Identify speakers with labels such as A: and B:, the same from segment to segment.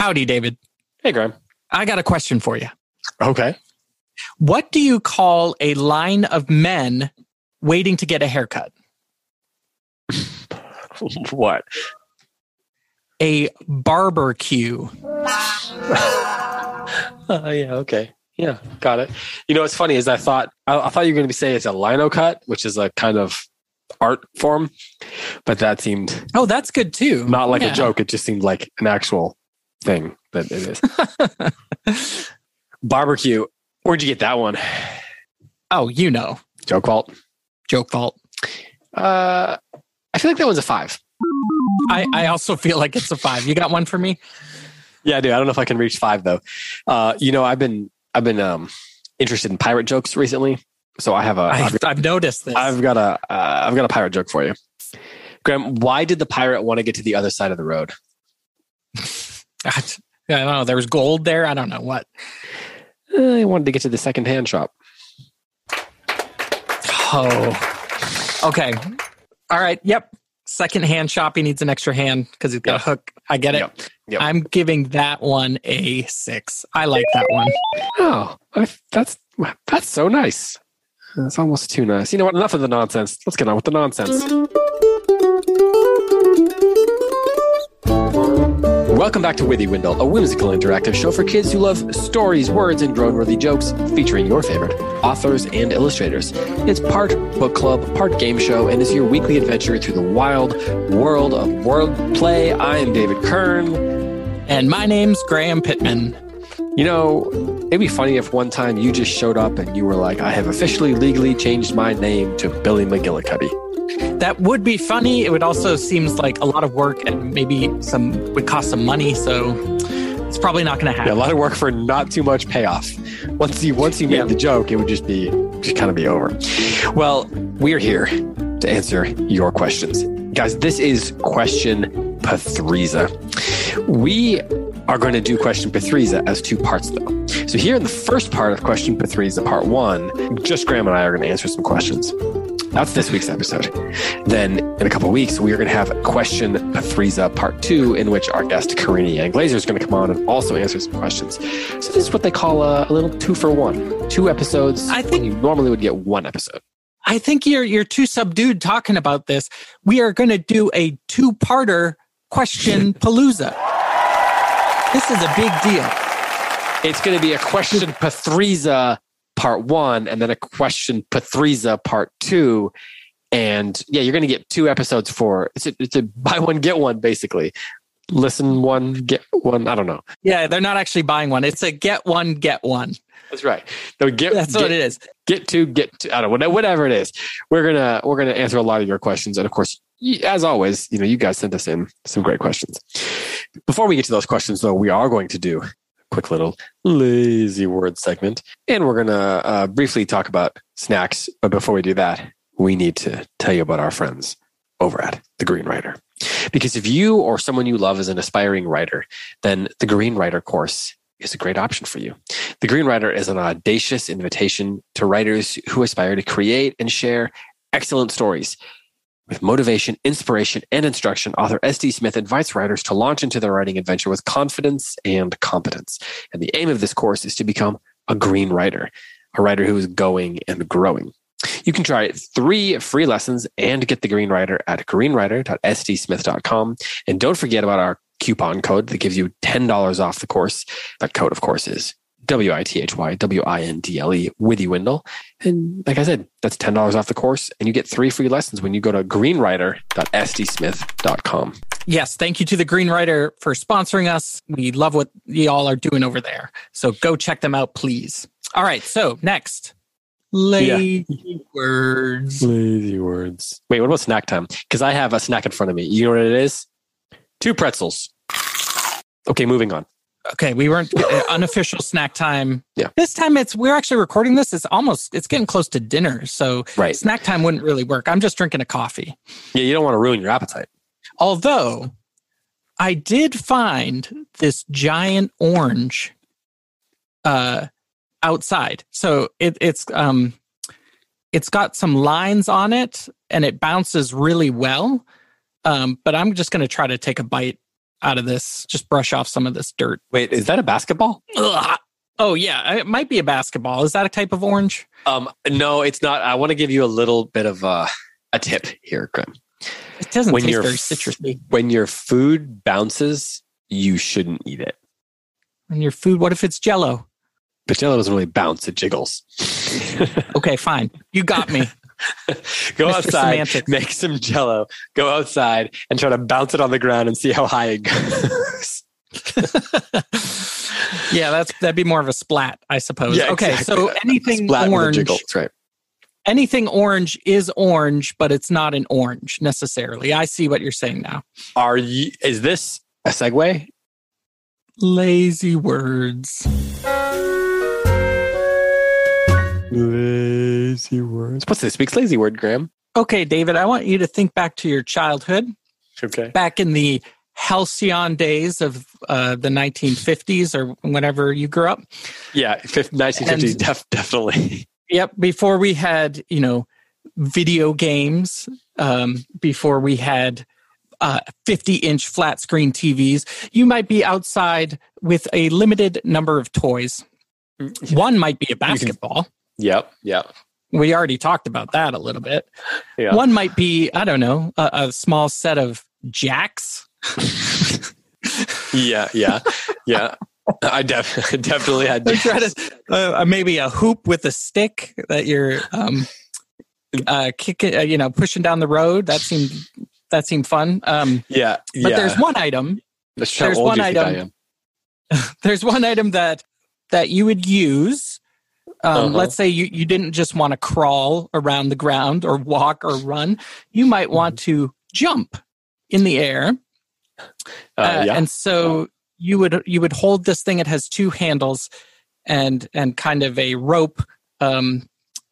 A: Howdy, David.
B: Hey, Graeme.
A: I got a question for you.
B: Okay.
A: What do you call a line of men waiting to get a haircut?
B: what?
A: A barbecue.
B: Uh, yeah. Okay. Yeah. Got it. You know, what's funny is I thought I, I thought you were going to be saying it's a lino cut, which is a kind of art form, but that seemed
A: Oh, that's good too.
B: not like
A: Yeah.
B: a joke. It just seemed like an actual thing that it is. Barbecue. Where'd you get that one?
A: Oh, you know,
B: Joke vault.
A: joke fault.
B: Uh, I feel like that one's a five.
A: I, I also feel like it's a five. You got one for me?
B: Yeah, I do. I don't know if I can reach five though. Uh, you know, I've been I've been um interested in pirate jokes recently, so I have a
A: I've, I've noticed this.
B: I've got a uh, I've got a pirate joke for you, Graeme. Why did the pirate want to get to the other side of the road?
A: I don't know. There was gold there. I don't know what.
B: Eh, I wanted to get to the secondhand shop.
A: Oh, okay. All right. Yep. Second hand shop. He needs an extra hand because he's got
B: Yep.
A: a hook. I get it.
B: Yep. Yep.
A: I'm giving that one a six. I like that one.
B: Oh, that's that's so nice. That's almost too nice. You know what? Enough of the nonsense. Let's get on with the nonsense. Welcome back to Withy Windle, a whimsical interactive show for kids who love stories, words, and grown-worthy jokes featuring your favorite authors and illustrators. It's part book club, part game show, and is your weekly adventure through the wild world of word play. I am David Kern.
A: And my name's Graeme Pittman.
B: You know, it'd be funny if one time you just showed up and you were like, I have officially legally changed my name to Billy McGillicuddy.
A: That would be funny. It would also seems like a lot of work and maybe some would cost some money. So it's probably not going to
B: Yeah, a lot of work for not too much payoff. Once you once you made
A: Yeah.
B: the joke, it would just be just kind of be over. Well, we're here to answer your questions. Guys, this is question Pathriza. We are going to do question Pathriza as two parts though. So here in the first part of question Pathriza, part one, just Graeme and I are going to answer some questions. That's this week's episode. Then in a couple of weeks, we are going to have question Pathriza part two, in which our guest Karina Yan Glaser is going to come on and also answer some questions. So this is what they call a, a little two for one. Two episodes.
A: I think-
B: when you normally would get one episode.
A: I think you're you're too subdued talking about this. We are going to do a two-parter question palooza. This is a big deal.
B: It's going to be a question Pathriza part one, and then a question Patriza part two. And yeah, you're going to get two episodes for it's a, it's a buy one get one basically. Listen one get one. I don't know.
A: Yeah, they're not actually buying one. It's a get one, get one.
B: That's right. No, get
A: That's
B: get,
A: what it is.
B: get to get to I don't know whatever it is. We're gonna we're gonna answer a lot of your questions, and of course, as always, you know, you guys sent us in some great questions. Before we get to those questions, though, we are going to do quick little lazy word segment, and we're gonna uh, briefly talk about snacks. But before we do that, we need to tell you about our friends over at the Green Writer. Because if you or someone you love is an aspiring writer, then the Green Writer course is a great option for you. The Green Writer is an audacious invitation to writers who aspire to create and share excellent stories. With motivation, inspiration, and instruction, author S.D. Smith invites writers to launch into their writing adventure with confidence and competence. And the aim of this course is to become a green writer, a writer who is going and growing. You can try three free lessons and get the Green Writer at greenwriter.sdsmith.com. And don't forget about our coupon code that gives you $10 off the course. That code, of course, is W I T H Y W I N D L E Withy Windle. And like I said, that's $10 off the course. And you get three free lessons when you go to greenwriter.sdsmith.com.
A: Yes, thank you to the Greenwriter for sponsoring us. We love what y'all are doing over there. So go check them out, please. All right, so next. Lazy words.
B: Lazy words. Wait, what about snack time? Because I have a snack in front of me. You know what it is? Two pretzels. Okay, moving on.
A: Okay, we weren't uh, unofficial snack time.
B: Yeah.
A: This time it's we're actually recording this. It's almost it's getting close to dinner. So
B: Right.
A: snack time wouldn't really work. I'm just drinking a coffee.
B: Yeah, you don't want to ruin your appetite.
A: Although I did find this giant orange uh outside. So it, it's um it's got some lines on it and it bounces really well. Um, but I'm just gonna try to take a bite out of this. Just brush off some of this dirt.
B: Wait, is that a basketball?
A: Ugh. Oh yeah, it might be a basketball. Is that a type of orange?
B: Um, no, it's not. I want to give you a little bit of uh, a tip here, Grim.
A: It doesn't
B: When
A: taste very citrusy.
B: When your food bounces, you shouldn't eat it.
A: When your food, what if it's Jello?
B: But Jello doesn't really bounce; it jiggles.
A: Okay, fine. You got me.
B: Go
A: Mr.
B: outside,
A: Semantics.
B: make some Jello. Go outside and try to bounce it on the ground and see how high it goes.
A: yeah, that's that'd be more of a splat, I suppose.
B: Yeah,
A: okay,
B: exactly.
A: so anything
B: Splat
A: orange,
B: jiggle. That's right.
A: anything orange is orange, but it's not an orange necessarily. I see what you're saying now.
B: Are you? Is this a segue?
A: Lazy words.
B: Lazy words. What's this week's lazy word, Graeme?
A: Okay, David, I want you to think back to your childhood,
B: Okay.
A: back in the halcyon days of uh, the 1950s or whenever you grew up.
B: Yeah, fif- 1950s,
A: And-
B: def- definitely.
A: Yep. Before we had, you know, video games, um, before we had uh, 50 inch flat screen TVs, you might be outside with a limited number of toys. One might be a basketball.
B: Yep, yep.
A: We already talked about that a little bit.
B: Yeah.
A: One might be, I don't know, a, a small set of jacks.
B: Yeah, yeah, yeah. I def- definitely had.
A: To, uh, maybe a hoop with a stick that you're um, uh, kicking, uh, you know, pushing down the road. That seemed that seemed fun. Um,
B: yeah,
A: but
B: yeah.
A: there's one item.
B: That's
A: there's one
B: you think I
A: item-. There's one item that that you would use. Um,
B: Uh-huh.
A: Let's say you, you didn't just want to crawl around the ground or walk or run. You might want to jump in the air.
B: Uh,
A: Uh,
B: yeah.
A: And so you would you would hold this thing. It has two handles and and kind of a rope. Um,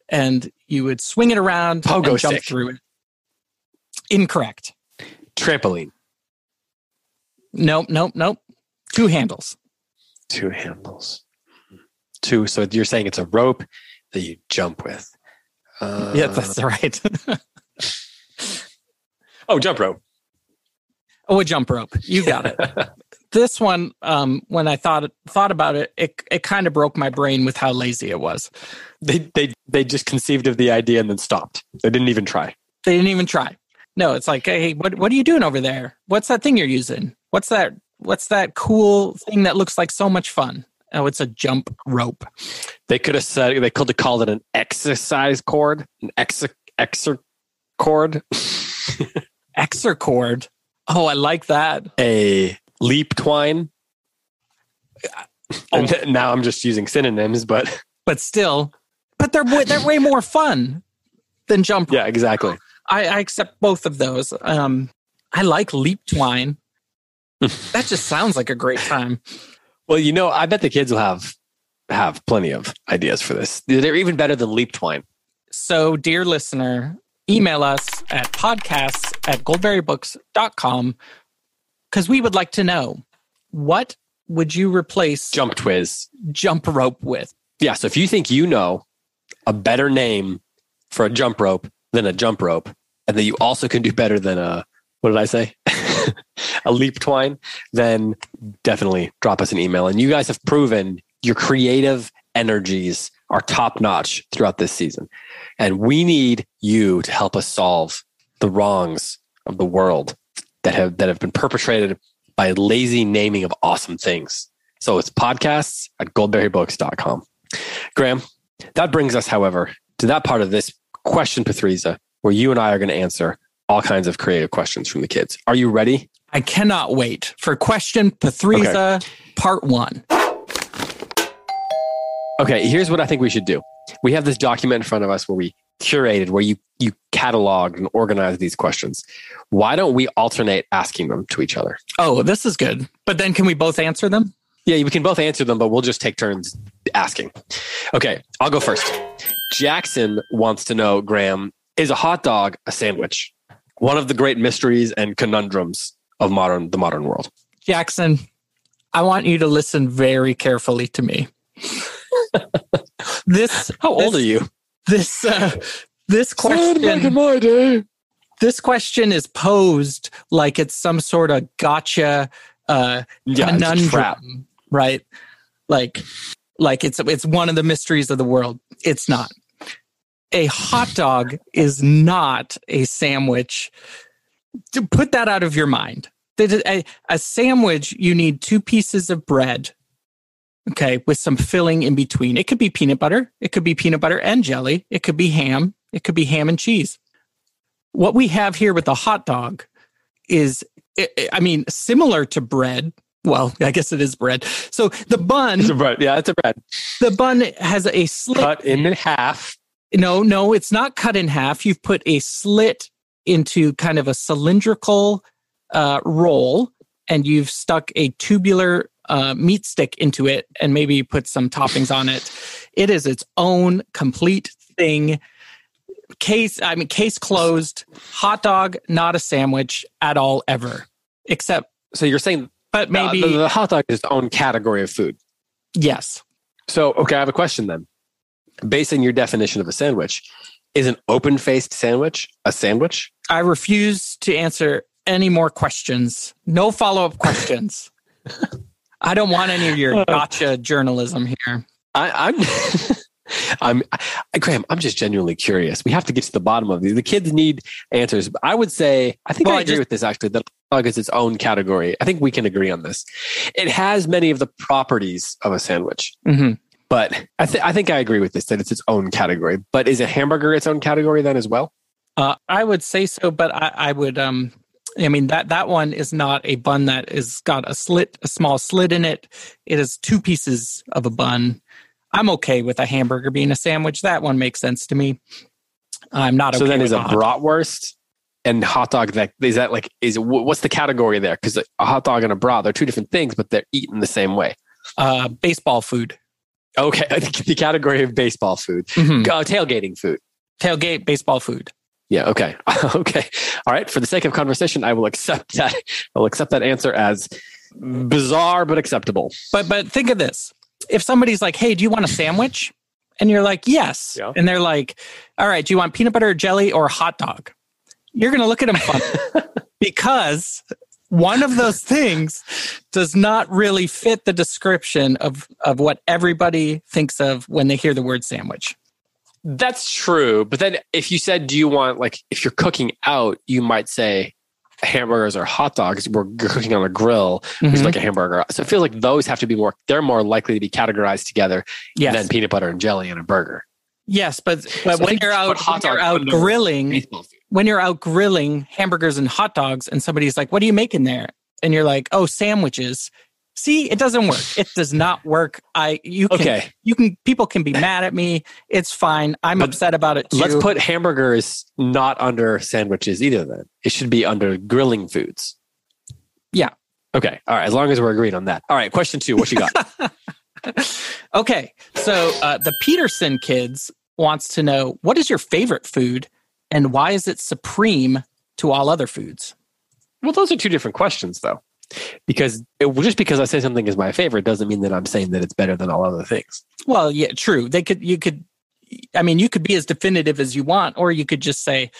A: and you would swing it around
B: Pogo
A: and jump
B: stick.
A: through it. Incorrect.
B: Trampoline.
A: Nope. Nope. Nope. Two handles.
B: Two handles. Two. So you're saying it's a rope that you jump with. Uh,
A: yeah, that's right.
B: oh, jump rope.
A: oh, a jump rope. You got it. this one, um, when I thought thought about it, it it kind of broke my brain with how lazy it was.
B: They they they just conceived of the idea and then stopped. They didn't even try.
A: They didn't even try. No, it's like, hey, what what are you doing over there? What's that thing you're using? What's that? What's that cool thing that looks like so much fun? Oh, it's a jump rope.
B: They could have said they could have called it an exercise cord, an ex exer cord,
A: Exercord. Oh, I like that.
B: a leap twine.
A: Oh.
B: And now I'm just using synonyms, but
A: But still, but they're way, they're way more fun than jump.
B: yeah, exactly.
A: I, I accept both of those. Um, I like leap twine. that just sounds like a great time.
B: Well, you know, I bet the kids will have have plenty of ideas for this. They're even better than leap twine.
A: So, dear listener, email us at podcasts at goldberrybooks.com because we would like to know what would you replace
B: Jump twiz.
A: jump rope with?
B: Yeah. So if you think you know a better name for a jump rope than a jump rope, and that you also can do better than a what did I say? a leap twine, then definitely drop us an email. And you guys have proven your creative energies are top notch throughout this season. And we need you to help us solve the wrongs of the world that have that have been perpetrated by lazy naming of awesome things. So it's podcasts at goldberrybooks.com. Graeme, that brings us, however, to that part of this question, Pathrisa, where you and I are going to answer all kinds of creative questions from the kids. Are you ready?
A: I cannot wait for question Pathrisa part one.
B: Okay, here's what I think we should do. We have this document in front of us where we curated, where you you cataloged and organized these questions. Why don't we alternate asking them to each other?
A: Oh, this is good. But then can we both answer them?
B: Yeah, we can both answer them, but we'll just take turns asking. Okay, I'll go first. Jackson wants to know, Graeme, is a hot dog a sandwich? One of the great mysteries and conundrums of modern the modern world.
A: Jackson, I want you to listen very carefully to me. this
B: How old
A: this,
B: are you?
A: This uh, this question
B: my day.
A: this question is posed like it's some sort of gotcha uh,
B: Yeah,
A: conundrum,
B: trap.
A: right? Like, like it's it's one of the mysteries of the world. It's not. A hot dog is not a sandwich. To put that out of your mind. A, a sandwich, you need two pieces of bread, okay, with some filling in between. It could be peanut butter. It could be peanut butter and jelly. It could be ham. It could be ham and cheese. What we have here with the hot dog is, I mean, similar to bread. Well, I guess it is bread. So the bun,
B: It's a bread. Yeah, it's a bread.
A: the bun has a slit.
B: Cut in half.
A: No, no, it's not cut in half. You've put a slit into kind of a cylindrical uh, roll, and you've stuck a tubular uh, meat stick into it, and maybe you put some toppings on it. It is its own complete thing. Case, I mean, case closed. Hot dog, not a sandwich at all, ever. Except,
B: So you're saying
A: but
B: maybe
A: maybe
B: the, the hot dog is its own category of food.
A: yes.
B: So, okay, I have a question then. Based on your definition of a sandwich, is an open faced sandwich a sandwich?
A: I refuse to answer any more questions. No follow up questions. I don't want any of your gotcha journalism here.
B: I, I'm. I'm, I, Graeme. I'm just genuinely curious. We have to get to the bottom of these. The kids need answers. I would say, I think
A: Well,
B: I
A: I
B: agree
A: just-
B: with this. Actually, that hot dog is its own category. I think we can agree on this. It has many of the properties of a sandwich,
A: hmm
B: but I, th- I think I agree with this that it's its own category. But is a hamburger its own category then as well?
A: Uh, I would say so, but I, I would. Um, I mean that that one is not a bun that is got a slit, a small slit in it. It is two pieces of a bun. I'm okay with a hamburger being a sandwich. That one makes sense to me. I'm not okay
B: so then
A: with
B: is a bratwurst and hot dog that is that like is wh- what's the category there? Because a hot dog and a brat they're two different things, but they're eaten the same way.
A: uh, baseball food,
B: Okay, I think the category of baseball food,
A: Mhm.
B: uh, tailgating food.
A: tailgate baseball food.
B: Yeah. Okay. okay. All right. For the sake of conversation, I will accept that. I will accept that answer as bizarre but acceptable.
A: But but think of this: if somebody's like, "Hey, do you want a sandwich?" and you're like, "Yes,"
B: Yeah.
A: and they're like, "All right, do you want peanut butter, jelly, or hot dog?" You're gonna look at them funny because one of those things does not really fit the description of of what everybody thinks of when they hear the word sandwich.
B: That's true. But then if you said, do you want like if you're cooking out, you might say hamburgers or hot dogs. We're cooking on a grill, which is
A: Mhm.
B: like a hamburger. So I feel like those have to be more. They're more likely to be categorized together
A: yes,
B: than peanut butter and jelly and a burger.
A: yes, but
B: So
A: when you're out
B: hot
A: when you're out grilling. When you're out grilling hamburgers and hot dogs and somebody's like, What are you making there? And you're like, Oh, sandwiches. See, it doesn't work. It does not work. I you can
B: Okay.
A: you can people can be mad at me. It's fine. I'm
B: But
A: upset about it too.
B: Let's put hamburgers not under sandwiches either. Then it should be under grilling foods.
A: Yeah.
B: Okay. All right. As long as we're agreed on that. All right. Question two. What you got?
A: okay. So uh, the Peterson kids wants to know what is your favorite food and why is it supreme to all other foods?
B: well, those are two different questions, though, because it, just because I say something is my favorite doesn't mean that I'm saying that it's better than all other things.
A: Well, yeah, true. They could, you could, I mean, you could be as definitive as you want, or you could just say,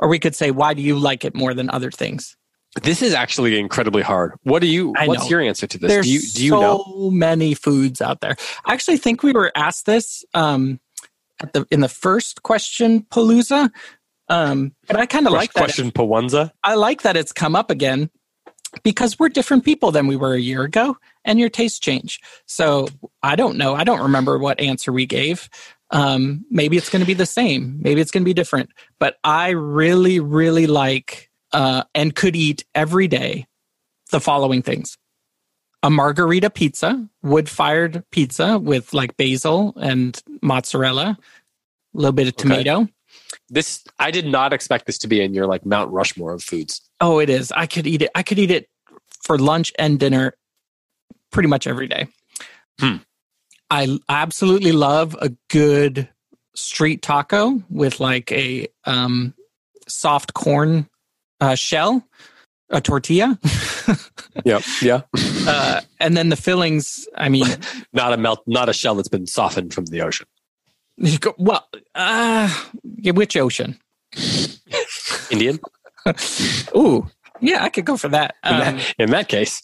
A: or we could say, why do you like it more than other things?
B: This is actually incredibly hard. What do you? What's your answer to this?
A: There's
B: do you do you
A: so
B: know?
A: many foods out there. I actually think we were asked this um, at the in the first question palooza, um, but I kind of like that.
B: question Pawanza.
A: I like that it's come up again because we're different people than we were a year ago, and your tastes change. So I don't know. I don't remember what answer we gave. Um, maybe it's going to be the same. Maybe it's going to be different. But I really, really like uh, and could eat every day the following things: a margarita pizza, wood-fired pizza with like basil and mozzarella, a little bit of
B: Okay.
A: tomato.
B: This I did not expect this to be in your like Mount Rushmore of foods.
A: Oh, it is. I could eat it. I could eat it for lunch and dinner pretty much every day.
B: Hmm.
A: I absolutely love a good street taco with like a um, soft corn uh, shell, a tortilla,
B: Yep. Yeah.
A: uh, and then the fillings. I mean,
B: Not a melt. Not a shell that's been softened from the ocean.
A: You go- well, uh, which ocean?
B: Indian.
A: Ooh, yeah, I could go for that.
B: In,
A: Um,
B: that, in that case,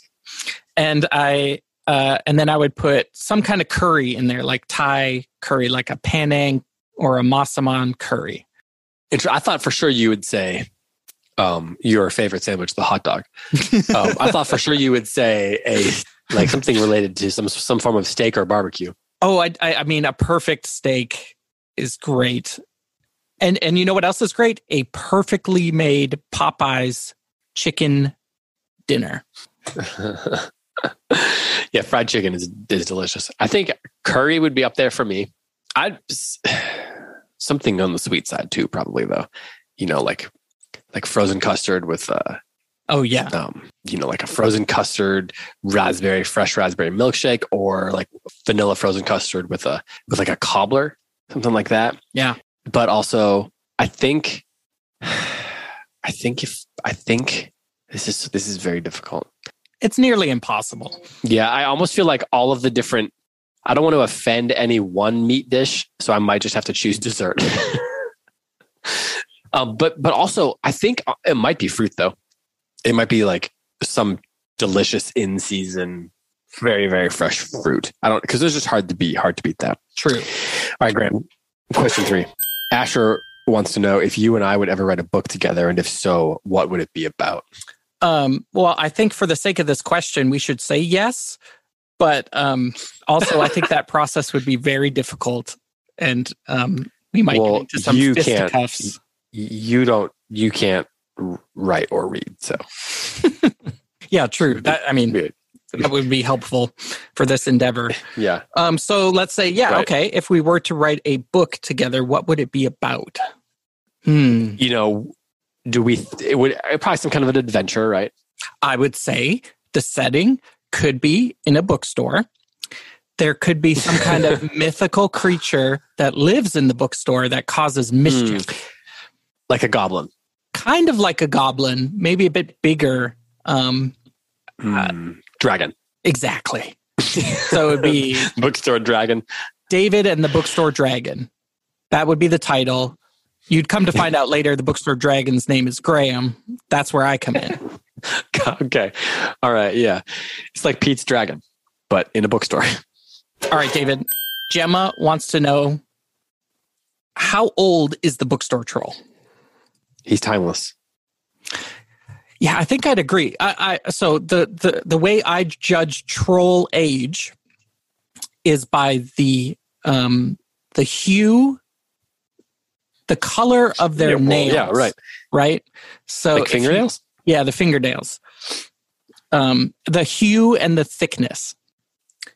A: and I uh, and then I would put some kind of curry in there, like Thai curry, like a Panang or a Massaman curry.
B: I thought for sure you would say um, your favorite sandwich, the hot dog. Um, I thought for sure you would say a like something related to some some form of steak or barbecue.
A: Oh, I, I, I mean, a perfect steak is great, and and you know what else is great? A perfectly made Popeyes chicken dinner.
B: yeah, fried chicken is is delicious. I think curry would be up there for me. I'd something on the sweet side too, probably though. You know, like like frozen custard with uh
A: oh yeah.
B: Um you know like a frozen custard raspberry fresh raspberry milkshake or like vanilla frozen custard with a with like a cobbler something like that.
A: Yeah.
B: But also i think i think if i think this is this is very difficult.
A: It's nearly impossible.
B: Yeah i almost feel like all of the different i don't want to offend any one meat dish so i might just have to choose dessert. Um, but but also, I think it might be fruit though. It might be like some delicious in season, very very fresh fruit. I don't because it's just hard to beat. Hard to beat that.
A: True. All
B: right, Grant. Question three. Asher wants to know if you and I would ever write a book together, and if so, what would it be about?
A: Um, well, I think for the sake of this question, we should say yes. But um, also, I think that process would be very difficult, and um, we might well, get into some you fisticuffs.
B: Can't, you don't you can't write or read so.
A: Yeah true. That i mean that would be helpful for this endeavor.
B: Yeah.
A: Um so let's say yeah right. okay if we were to write a book together what would it be about?
B: Hmm. You know do we it would probably some kind of an adventure right?
A: I would say the setting could be in a bookstore. There could be some kind of mythical creature that lives in the bookstore that causes mischief. Mm
B: like a goblin.
A: Kind of like a goblin, maybe a bit bigger. Um,
B: mm, uh, dragon.
A: Exactly. so it would be
B: bookstore dragon.
A: David and the bookstore dragon. That would be the title. You'd come to find out later the bookstore dragon's name is Graeme. That's where I come in.
B: okay. All right. Yeah. It's like Pete's Dragon, but in a bookstore.
A: All right, David. Gemma wants to know how old is the bookstore troll?
B: He's timeless.
A: Yeah, I think I'd agree. I, I so the the the way I judge troll age is by the um the hue the color of their
B: yeah, well,
A: nails.
B: Yeah, right.
A: Right? So
B: like fingernails?
A: You, yeah, the fingernails. Um the hue and the thickness.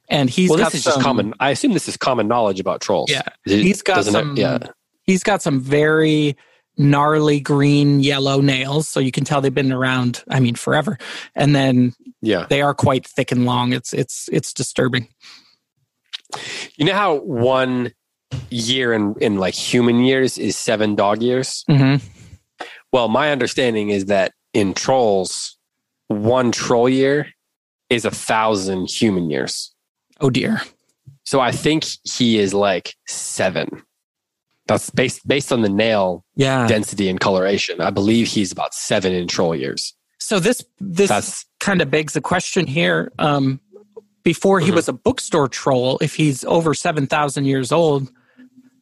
A: And he's
B: well, this is some, just common. I assume this is common knowledge about trolls.
A: Yeah, he's got some. It, yeah, he's got some very gnarly green yellow nails. So you can tell they've been around i mean forever. And then
B: yeah.
A: they are quite thick and long. It's it's it's disturbing.
B: You know how one year in in like human years is seven dog years?
A: Mm-hmm.
B: well my understanding is that in trolls one troll year is a thousand human years.
A: Oh dear.
B: So i think he is like seven that's based based on the nail
A: yeah.
B: density and coloration. I believe he's about seven in troll years.
A: So this this That's, kind of begs the question here. Um, before he mm-hmm. was a bookstore troll, if he's over seven thousand years old,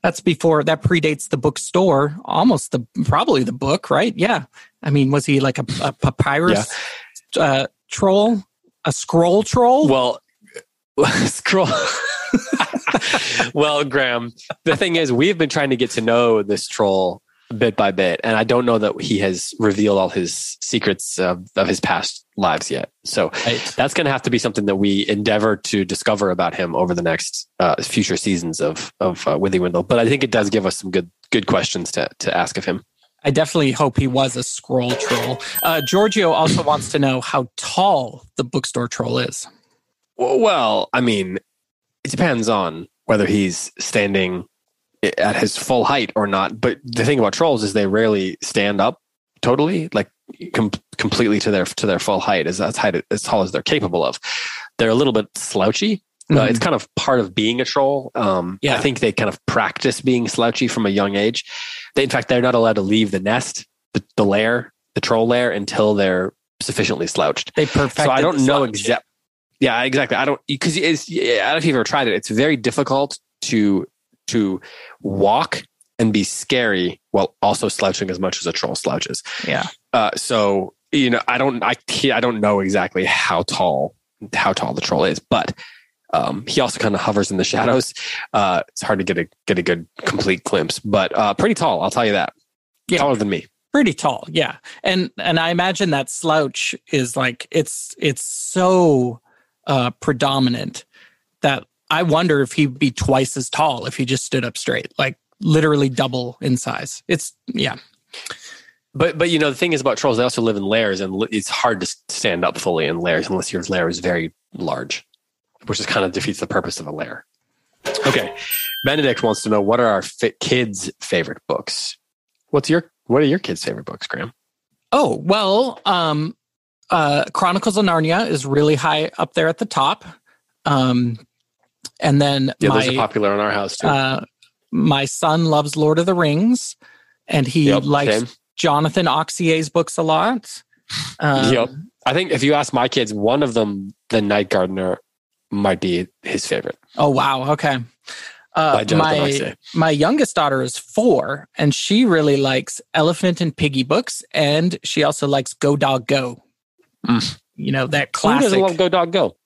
A: that's before that predates the bookstore, almost the probably the book, right? Yeah. I mean, was he like a, a papyrus yeah. uh, troll, a scroll troll?
B: Well, scroll. well, Graeme, the thing is, we've been trying to get to know this troll bit by bit, and I don't know that he has revealed all his secrets of, of his past lives yet. So right. that's going to have to be something that we endeavor to discover about him over the next uh, future seasons of of uh, Withywindle. But I think it does give us some good good questions to to ask of him.
A: I definitely hope he was a scroll troll. Uh, Giorgio also wants to know how tall the bookstore troll is.
B: Well, I mean, it depends on whether he's standing at his full height or not. But the thing about trolls is they rarely stand up totally, like com- completely to their to their full height, as as height as tall as they're capable of. They're a little bit slouchy. Mm-hmm. Uh, it's kind of part of being a troll. Um, yeah. I think they kind of practice being slouchy from a young age. They, in fact, they're not allowed to leave the nest, the, the lair, the troll lair, until they're sufficiently slouched.
A: They perfect.
B: So I don't know
A: slouch.
B: Yeah, exactly. I don't because it's. I don't know if you've ever tried it. It's very difficult to to walk and be scary while also slouching as much as a troll slouches.
A: Yeah.
B: Uh, so you know, I don't. I I don't know exactly how tall how tall the troll is, but um, he also kind of hovers in the shadows. Uh, it's hard to get a get a good complete glimpse, but uh, pretty tall. I'll tell you that.
A: Yeah.
B: Taller than me.
A: pretty tall yeah and and i imagine that slouch is like it's it's so uh predominant that i wonder if he'd be twice as tall if he just stood up straight like literally double in size it's yeah
B: But but you know the thing is about trolls, they also live in lairs, and it's hard to stand up fully in lairs unless your lair is very large, which is kind of defeats the purpose of a lair. Okay, Benedict wants to know what are our fi- kids' favorite books. What's your what are your kids' favorite books, Graeme?
A: oh well um uh chronicles of narnia is really high up there at the top um and then
B: Yeah, those are popular in our house too.
A: uh my son loves lord of the rings and he
B: Yep,
A: likes
B: same.
A: jonathan Auxier's books a lot um,
B: Yep. I think if you ask my kids, one of them, the Night Gardener, might be his favorite.
A: Oh wow. Okay. Uh, my
B: Auxier.
A: my youngest daughter is four, and she really likes Elephant and Piggy books, and she also likes Go Dog Go.
B: Mm.
A: You know that classic.
B: Who doesn't
A: classic.
B: love Go Dog Go?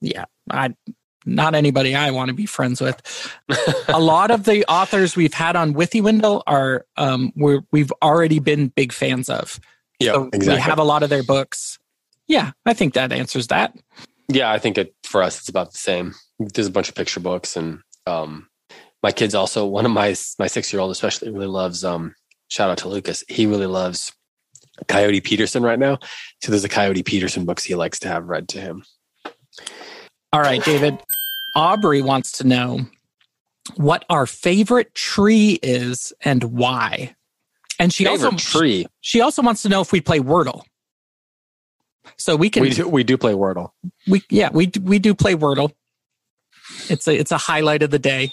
A: yeah, I not anybody I want to be friends with. a lot of the authors we've had on Withywindle are um, we're, we've already been big fans of.
B: Yeah,
A: so
B: exactly.
A: we have a lot of their books. Yeah, I think that answers that.
B: Yeah, I think it for us it's about the same. There's a bunch of picture books, and um, my kids also. One of my my six year old especially really loves. Um, shout out to Lucas. He really loves Coyote Peterson right now. So there's a Coyote Peterson books he likes to have read to him.
A: All right, David. Aubrey wants to know what our favorite tree is and why. And she
B: Favorite
A: also
B: tree.
A: she also wants to know if we play Wordle. So we can
B: We do we do play Wordle.
A: we yeah we do- we do play Wordle. It's a it's a highlight of the day.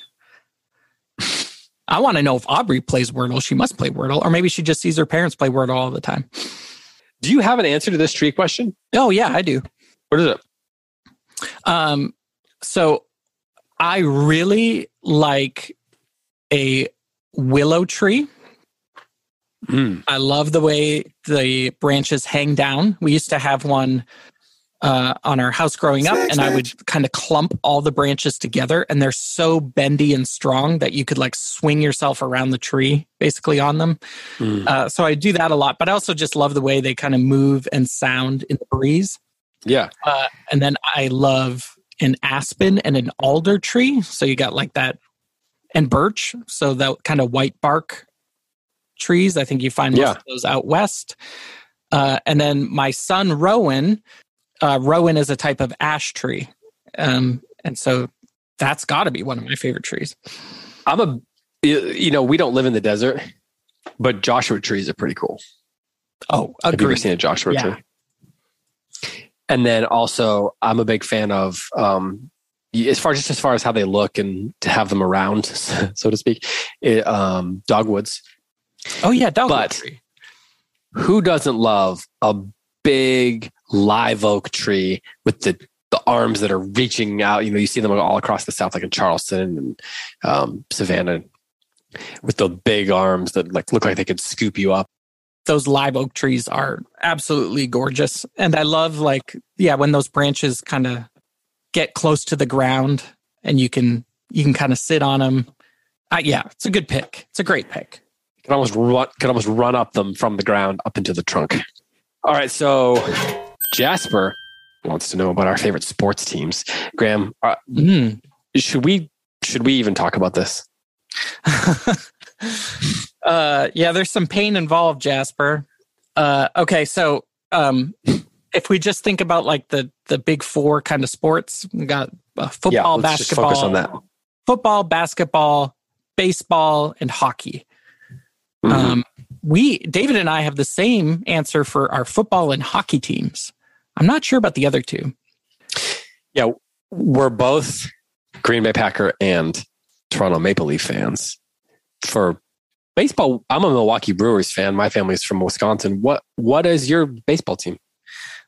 A: I want to know if Aubrey plays Wordle. She must play Wordle, or maybe she just sees her parents play Wordle all the time.
B: Do you have an answer to this tree question?
A: Oh yeah, I do.
B: What is it?
A: Um, so I really like a willow tree.
B: Hmm.
A: I love the way the branches hang down. We used to have one uh, on our house growing up, and I would kind of clump all the branches together, and they're so bendy and strong that you could like swing yourself around the tree basically on them.
B: Hmm.
A: Uh, so I do that a lot, but I also just love the way they kind of move and sound in the breeze.
B: Yeah.
A: Uh, and then I love an aspen and an alder tree. So you got like that, and birch. So that kind of white bark trees. I think you find most
B: Yeah.
A: of those out west. Uh, and then my son Rowan, uh, Rowan is a type of ash tree, um, and so that's got to be one of my favorite trees.
B: I'm a you you know, we don't live in the desert, but Joshua trees are pretty cool.
A: Oh,
B: Have you ever seen a Joshua
A: Yeah.
B: tree? And then also, I'm a big fan of, um, as far just as far as how they look and to have them around, so to speak, it, um, dogwoods.
A: Oh yeah, dogwood
B: But-
A: tree.
B: Who doesn't love a big live oak tree with the the arms that are reaching out? You know, you see them all across the south, like in Charleston and um, Savannah, with the big arms that like look like they could scoop you up.
A: those live oak trees are absolutely gorgeous and i love like yeah when those branches kind of get close to the ground and you can you can kind of sit on them uh, yeah it's a good pick it's a great pick
B: can almost run can almost run up them from the ground up into the trunk. All right, so Jasper wants to know about our favorite sports teams. Graeme, uh,
A: mm.
B: should we should we even talk about this?
A: uh yeah there's some pain involved jasper uh okay so um if we just think about like the the big four kind of sports we got uh, football
B: let's just
A: basketball
B: focus on that.
A: football basketball baseball and hockey
B: Mhm.
A: Um, we, David and I, have the same answer for our football and hockey teams. I'm not sure about the other two.
B: yeah, we're both Green Bay Packer and Toronto Maple Leaf fans. For baseball, I'm a Milwaukee Brewers fan. My family's from Wisconsin. What what is your baseball team?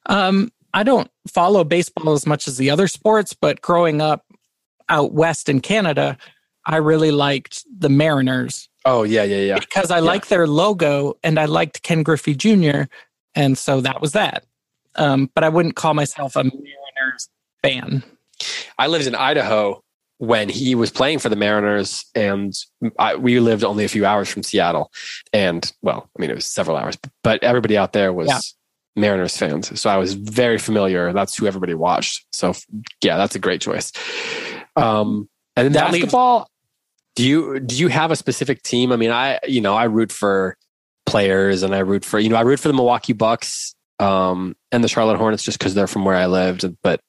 A: Um, I don't follow baseball as much as the other sports, but growing up out west in Canada, I really liked the Mariners.
B: Oh yeah, yeah, yeah.
A: Because I yeah. like their logo and I liked Ken Griffey Jr. And so that was that. Um, but I wouldn't call myself a Mariners fan.
B: I lived in Idaho when he was playing for the Mariners, and I, we lived only a few hours from Seattle. And well, I mean, it was several hours, but everybody out there was yeah. Mariners fans. So I was very familiar. That's who everybody watched. So yeah, that's a great choice. Um, and then that basketball, leaves- do you do you have a specific team? I mean, I you know I root for players and I root for you know I root for the Milwaukee Bucks um, and the Charlotte Hornets just because they're from where I lived. But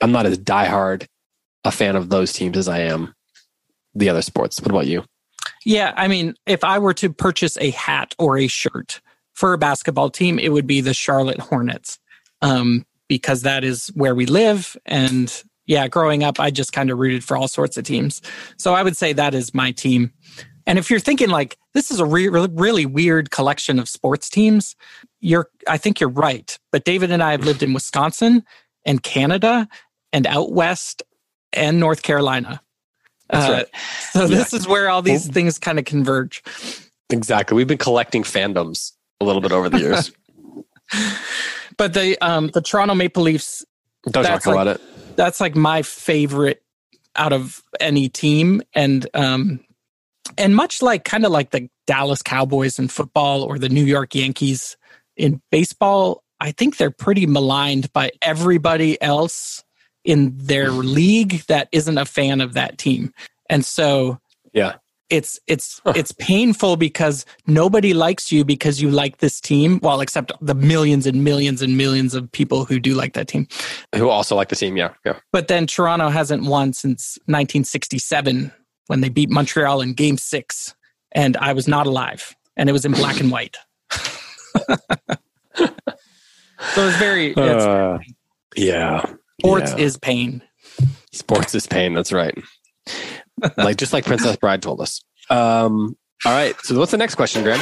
B: I'm not as diehard a fan of those teams as I am the other sports. What about you?
A: Yeah, I mean, if I were to purchase a hat or a shirt for a basketball team, it would be the Charlotte Hornets um, because that is where we live. And yeah, growing up, I just kind of rooted for all sorts of teams. So I would say that is my team. And if you're thinking like this is a re- really weird collection of sports teams, you're I think you're right. But David and I have lived in Wisconsin and Canada and out west and North Carolina.
B: That's uh, right.
A: So yeah. this is where all these things kind of converge.
B: Exactly. We've been collecting fandoms a little bit over the years.
A: but the um the Toronto Maple Leafs
B: don't talk like, about it.
A: That's like my favorite out of any team. And um and much like kind of like the Dallas Cowboys in football or the New York Yankees in baseball, I think they're pretty maligned by everybody else in their league that isn't a fan of that team. And so
B: yeah.
A: It's it's huh. it's painful because nobody likes you because you like this team, well except the millions and millions and millions of people who do like that team.
B: Who also like the team, yeah. Yeah.
A: But then Toronto hasn't won since 1967 when they beat Montreal in game six, and I was not alive, and it was in black and white. so it's very, it's uh,
B: yeah.
A: Sports
B: yeah.
A: is pain.
B: Sports is pain. That's right. like just like Princess Bride told us. Um, all right. So what's the next question, Graeme?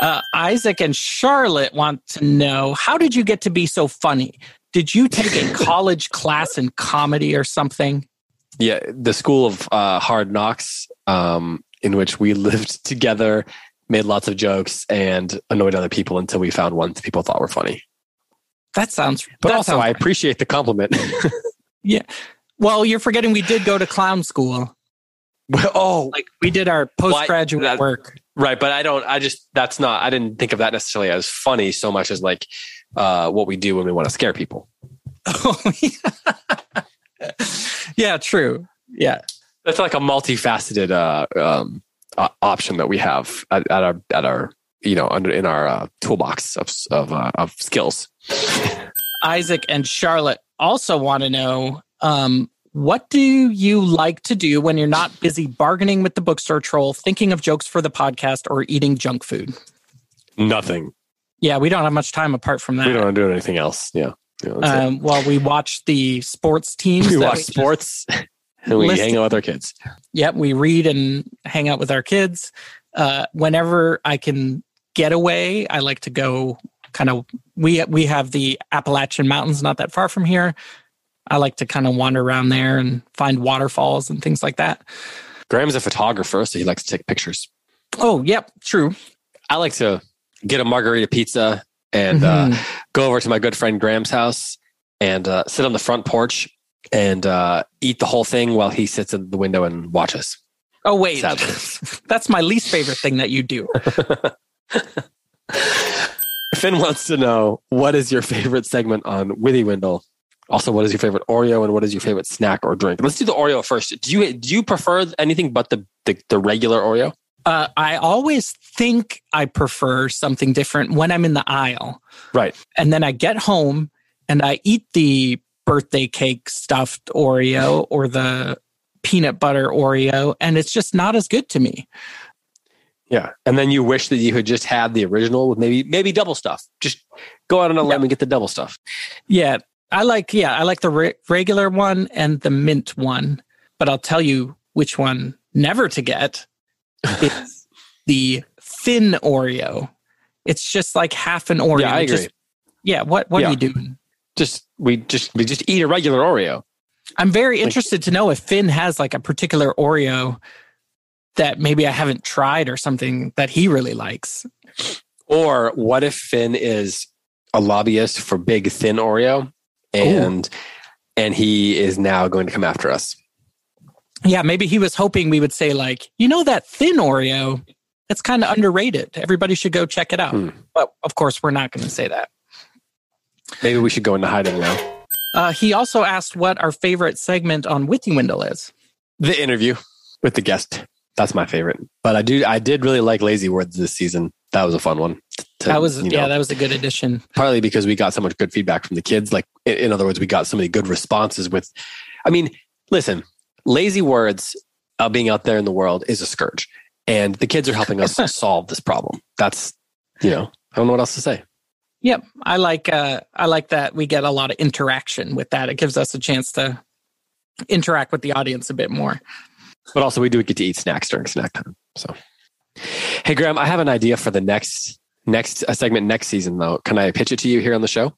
A: Uh, Isaac and Charlotte want to know how did you get to be so funny? Did you take a college class in comedy or something?
B: Yeah, the school of uh, hard knocks, um, in which we lived together, made lots of jokes, and annoyed other people until we found ones people thought were funny.
A: That sounds.
B: But
A: that
B: also,
A: sounds
B: I appreciate the compliment.
A: yeah. Well, you're forgetting we did go to clown school.
B: Well, oh,
A: like we did our postgraduate well, work.
B: Right, but I don't. I just that's not. I didn't think of that necessarily as funny so much as like uh, what we do when we want to scare people. Oh,
A: yeah. Yeah, true. Yeah,
B: that's like a multifaceted uh, um, uh, option that we have at, at, our at our you know under in our uh, toolbox of of, uh, of skills.
A: Isaac and Charlotte also want to know um, what do you like to do when you're not busy bargaining with the bookstore troll, thinking of jokes for the podcast, or eating junk food?
B: Nothing.
A: Yeah, we don't have much time apart from that.
B: We don't do anything else. Yeah.
A: Yeah, um, while we watch the sports teams.
B: We watch we sports and we hang out with our kids.
A: Yep, we read and hang out with our kids. Uh, whenever I can get away, I like to go kind of we we have the Appalachian Mountains not that far from here. I like to kind of wander around there and find waterfalls and things like that.
B: Graeme's a photographer, so he likes to take pictures.
A: Oh, yep, true.
B: I like to get a margarita pizza and uh, mm-hmm. uh, go over to my good friend Graeme's house and uh, sit on the front porch and uh, eat the whole thing while he sits in the window and watches.
A: Oh wait, that's my least favorite thing that you do.
B: Finn wants to know what is your favorite segment on Withywindle. Also, what is your favorite Oreo and what is your favorite snack or drink? Let's do the Oreo first. Do you do you prefer anything but the the, the regular Oreo?
A: Uh, I always think I prefer something different when I'm in the aisle.
B: Right.
A: And then I get home and I eat the birthday cake stuffed Oreo or the peanut butter Oreo, and it's just not as good to me.
B: Yeah, and then you wish that you had just had the original with maybe maybe double stuff. Just go out on a limb and get the double stuff.
A: Yeah, I like yeah I like the re- regular one and the mint one, but I'll tell you which one never to get it's the thin Oreo. It's just like half an Oreo.
B: Yeah, I agree.
A: Just, yeah, what what yeah. are you doing?
B: just we just we just eat a regular Oreo.
A: I'm very interested to know if Finn has like a particular Oreo that maybe I haven't tried or something that he really likes.
B: Or what if Finn is a lobbyist for Big Thin Oreo and Ooh. and he is now going to come after us?
A: Yeah, maybe he was hoping we would say like, you know that thin Oreo, it's kind of underrated. Everybody should go check it out. Hmm. But of course, we're not going to say that.
B: Maybe we should go into hiding now.
A: Uh, he also asked what our favorite segment on Withywindle is.
B: The interview with the guest. That's my favorite. But I do, I did really like Lazy Words this season. That was a fun one.
A: To, that was, you know, yeah, that was a good addition.
B: Partly because we got so much good feedback from the kids. Like, in, in other words, we got so many good responses with. I mean, listen, Lazy Words uh, being out there in the world is a scourge, and the kids are helping us solve this problem. That's, you know, I don't know what else to say.
A: Yep, I like uh, I like that we get a lot of interaction with that. It gives us a chance to interact with the audience a bit more.
B: But also, we do get to eat snacks during snack time. So, hey, Graeme, I have an idea for the next next segment next season. Though, can I pitch it to you here on the show?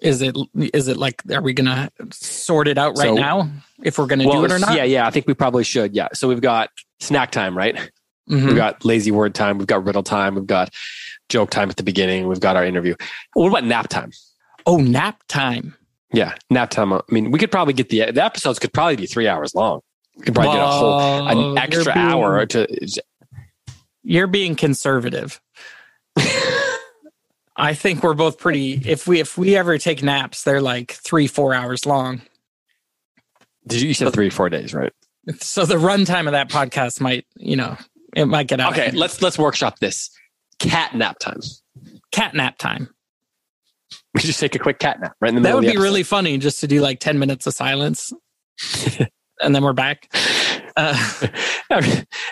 A: Is it is it like are we gonna sort it out right so, now if we're gonna well, do it or not?
B: Yeah, yeah, I think we probably should. Yeah. So we've got snack time, right? Mm-hmm. We've got lazy word time. We've got riddle time. We've got joke time at the beginning. We've got our interview. What about nap time?
A: Oh, nap time.
B: Yeah, nap time. I mean, we could probably get the the episodes could probably be three hours long. We could probably get a whole an extra being, hour to.
A: You're being conservative. I think we're both pretty. If we if we ever take naps, they're like three four hours long.
B: Did you, you said three four days, right?
A: So the runtime of that podcast might, you know, it might get out.
B: Okay, let's let's workshop this cat nap time.
A: Cat nap time.
B: We just take a quick cat nap right in the middle.
A: That would be
B: episode.
A: really funny just to do like 10 minutes of silence. and then we're back.
B: Uh,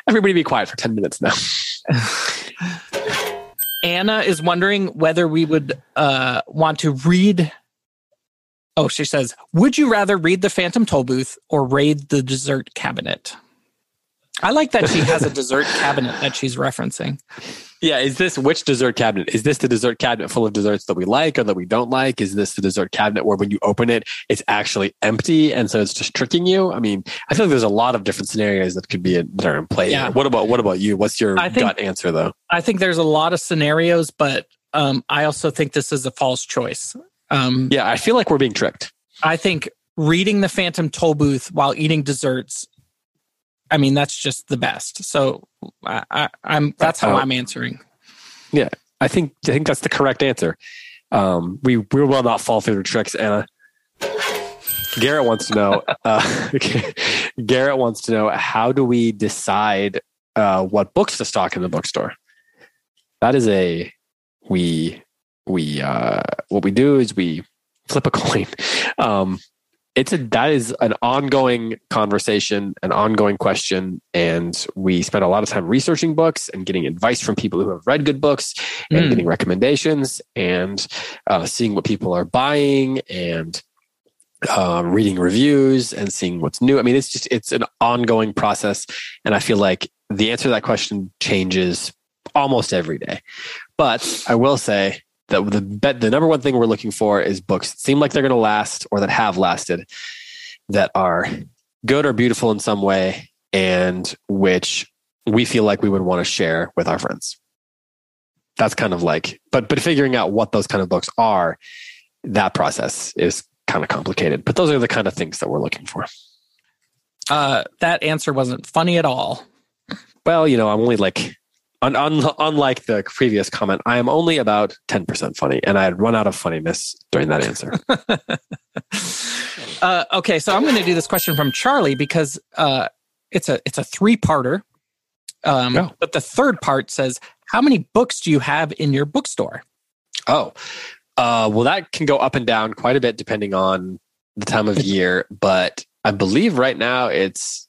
B: Everybody be quiet for 10 minutes now.
A: Anna is wondering whether we would uh, want to read. Oh, she says, Would you rather read the Phantom Tollbooth or raid the dessert cabinet? I like that she has a dessert cabinet that she's referencing.
B: Yeah, is this which dessert cabinet? Is this the dessert cabinet full of desserts that we like or that we don't like? Is this the dessert cabinet where when you open it, it's actually empty and so it's just tricking you? I mean, I feel like there's a lot of different scenarios that could be in, that are in play. Yeah. What about what about you? What's your think, gut answer though?
A: I think there's a lot of scenarios, but um, I also think this is a false choice.
B: Um, yeah, I feel like we're being tricked.
A: I think reading the Phantom Tollbooth while eating desserts I mean, that's just the best. So I, am that's how uh, I'm answering.
B: Yeah, I think I think that's the correct answer. Um, we we will not fall through the tricks, Anna. Garrett wants to know. Uh, Garrett wants to know how do we decide uh, what books to stock in the bookstore? That is a we we uh, what we do is we flip a coin. Um, it's a that is an ongoing conversation, an ongoing question, and we spend a lot of time researching books and getting advice from people who have read good books and mm. getting recommendations and uh, seeing what people are buying and uh, reading reviews and seeing what's new. I mean, it's just it's an ongoing process, and I feel like the answer to that question changes almost every day. But I will say the the bet the number one thing we're looking for is books that seem like they're going to last or that have lasted that are good or beautiful in some way and which we feel like we would want to share with our friends. That's kind of like but but figuring out what those kind of books are that process is kind of complicated but those are the kind of things that we're looking for.
A: Uh that answer wasn't funny at all.
B: Well you know i'm only like un, un, unlike the previous comment, I am only about 10% funny, and I had run out of funniness during that answer.
A: uh, okay, so I'm going to do this question from Charlie because uh, it's a it's a three parter. Um. But the third part says, "How many books do you have in your bookstore?"
B: Oh, uh, well, that can go up and down quite a bit depending on the time of year, but I believe right now it's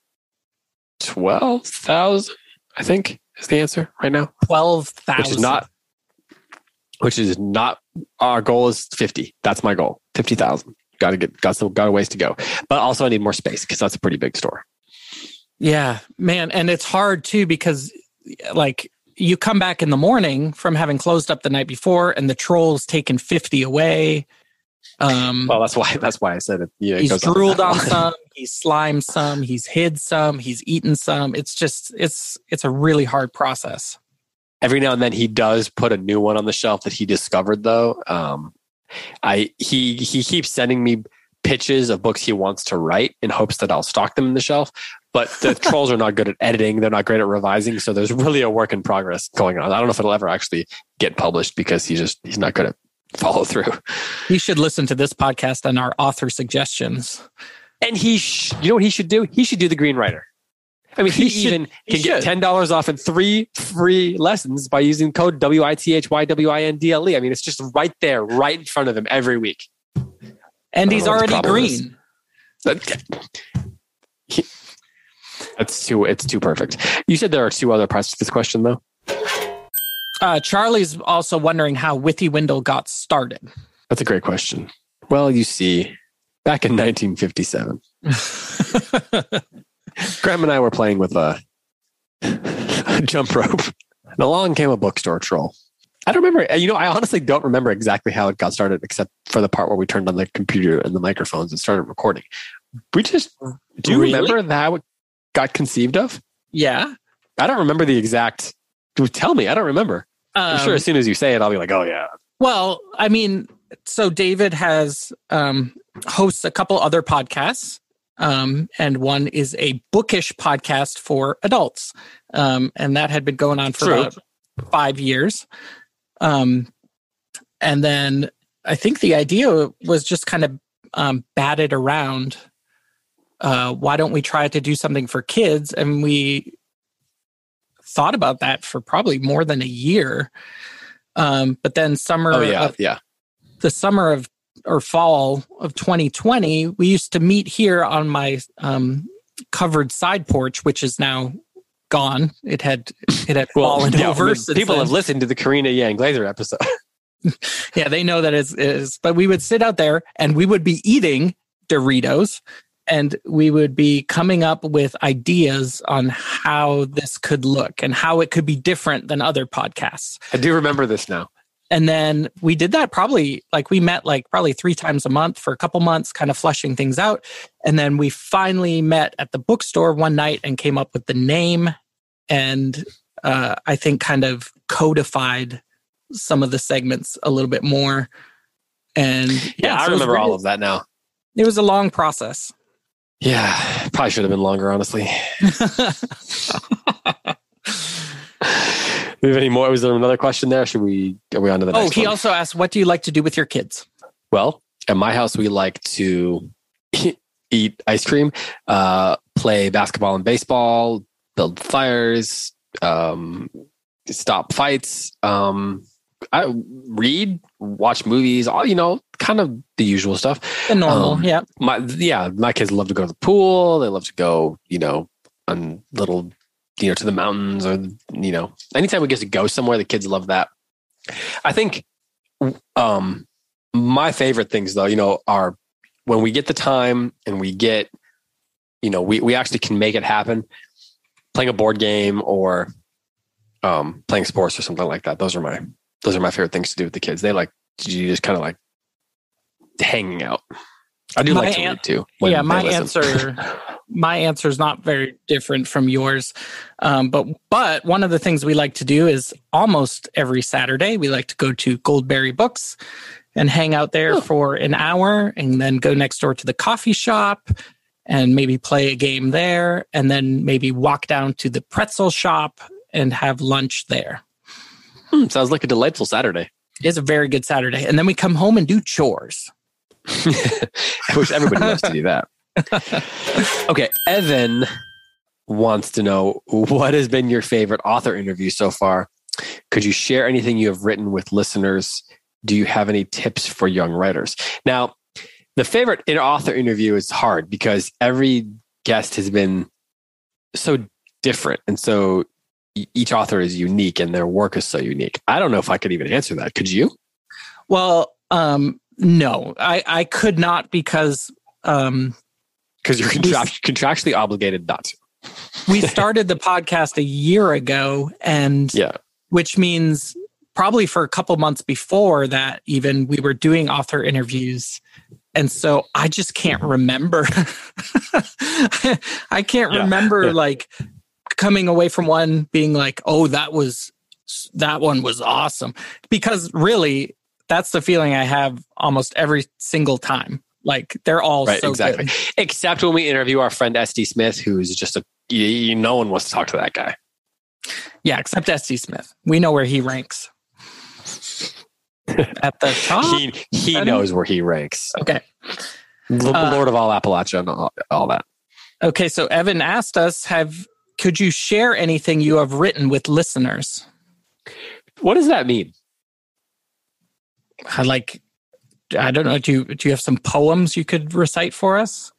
B: twelve thousand. I think is the answer right now.
A: Twelve thousand.
B: Which is not. Which is not our goal is fifty. That's my goal. Fifty thousand. Got to get got some got a ways to go, but also I need more space because that's a pretty big store.
A: Yeah, man, and it's hard too because like you come back in the morning from having closed up the night before, and the trolls taken fifty away. Um,
B: Well, that's why that's why I said it. Yeah, it
A: he's
B: on
A: drooled on some, he's slimed some, he's hid some, he's eaten some. It's just it's it's a really hard process.
B: Every now and then he does put a new one on the shelf that he discovered though. Um, I he he keeps sending me pitches of books he wants to write in hopes that I'll stock them in the shelf. But the trolls are not good at editing. They're not great at revising. So there's really a work in progress going on. I don't know if it'll ever actually get published because he's just he's not good at follow through.
A: He should listen to this podcast and our author suggestions.
B: And he, sh- you know what he should do? He should do the Green Writer. I mean, he,
A: He should-
B: even
A: he
B: can get
A: should.
B: ten dollars off and three free lessons by using code W I T H Y W I N D L E. I mean, it's just right there, right in front of him every week.
A: And he's
B: don't know what the
A: already green.
B: That's too. It's too perfect. You said there are two other parts to this question, though.
A: Uh, Charlie's also wondering how Withywindle got started.
B: That's a great question. Well, you see, back in 1957, Graeme and I were playing with a, a jump rope, and along came a bookstore troll. I don't remember. You know, I honestly don't remember exactly how it got started, except for the part where we turned on the computer and the microphones and started recording. We just do you
A: Really?
B: remember how it got conceived of?
A: yeah.
B: I don't remember the exact. Tell me, I don't remember. I'm sure
A: Um,
B: as soon as you say it, I'll be like, oh yeah.
A: Well, I mean, so David has um, hosts a couple other podcasts, um, and one is a bookish podcast for adults, um, and that had been going on for
B: True.
A: about five years. Um, and then I think the idea was just kind of um, batted around. Uh, why don't we try to do something for kids? And we thought about that for probably more than a year. Um, but then summer
B: Oh yeah,
A: of
B: yeah.
A: the summer of or fall of 2020, we used to meet here on my um, covered side porch, which is now gone. It had it had fallen
B: yeah,
A: over.
B: I mean, people
A: then.
B: have listened to the Karina Yan Glaser episode.
A: yeah, they know that it's is. But we would sit out there and we would be eating Doritos, and we would be coming up with ideas on how this could look and how it could be different than other podcasts.
B: I do remember this now.
A: And then we did that probably like we met like probably three times a month for a couple months, kind of fleshing things out. And then we finally met at the bookstore one night and came up with the name and uh, I think kind of codified some of the segments a little bit more. And
B: Yeah, I
A: so
B: remember all of that now.
A: It was a long process.
B: Yeah, probably should have been longer, honestly. We have any more? Was there another question there? Should we are we on to the next?
A: oh, he
B: one?
A: also asked, "What do you like to do with your kids?"
B: well, at my house, we like to eat ice cream, uh, play basketball and baseball, build fires, um, stop fights, um, I read, watch movies, all you know, kind of the usual stuff.
A: The normal,
B: Um,
A: yeah.
B: my yeah, my kids love to go to the pool. They love to go, you know, on little, you know, to the mountains or you know, anytime we get to go somewhere, the kids love that. I think, um, my favorite things though, you know, are when we get the time and we get, you know, we we actually can make it happen. Playing a board game or, um, playing sports or something like that. Those are my those are my favorite things to do with the kids. They like you just kind of like hanging out. I do
A: My
B: like to
A: an-
B: read too.
A: yeah, my answer my answer is not very different from yours. Um, but but one of the things we like to do is almost every Saturday we like to go to Goldberry Books and hang out there
B: Oh.
A: for an hour and then go next door to the coffee shop and maybe play a game there and then maybe walk down to the pretzel shop and have lunch there.
B: Hmm, sounds like a delightful Saturday.
A: It's a very good Saturday. And then we come home and do chores.
B: I wish everybody wants to do that. okay, Evan wants to know what has been your favorite author interview so far. Could you share anything you have written with listeners? Do you have any tips for young writers? Now, the favorite in author interview is hard because every guest has been so different and so each author is unique and their work is so unique. I don't know if I could even answer that. Could you?
A: Well, um, no, I, I could not because um,
B: Because you're contract- contractually obligated not to.
A: we started the podcast a year ago, and
B: Yeah.
A: which means probably for a couple months before that, even we were doing author interviews. And so I just can't remember. I can't
B: Yeah,
A: remember
B: yeah.
A: like coming away from one being like, oh, that was, that one was awesome. Because really, that's the feeling I have almost every single time. Like they're all
B: Right,
A: so
B: exactly.
A: good.
B: Except when we interview our friend SD Smith, who's just a you, you- no one wants to talk to that guy.
A: Yeah, except SD Smith. We know where he ranks. At the top?
B: he he knows where he ranks.
A: okay.
B: L-
A: Uh,
B: Lord of all Appalachia and all, all that.
A: Okay, so Evan asked us, have could you share anything you have written with listeners?
B: What does that mean?
A: I like I don't know, do you do you have some poems you could recite for us?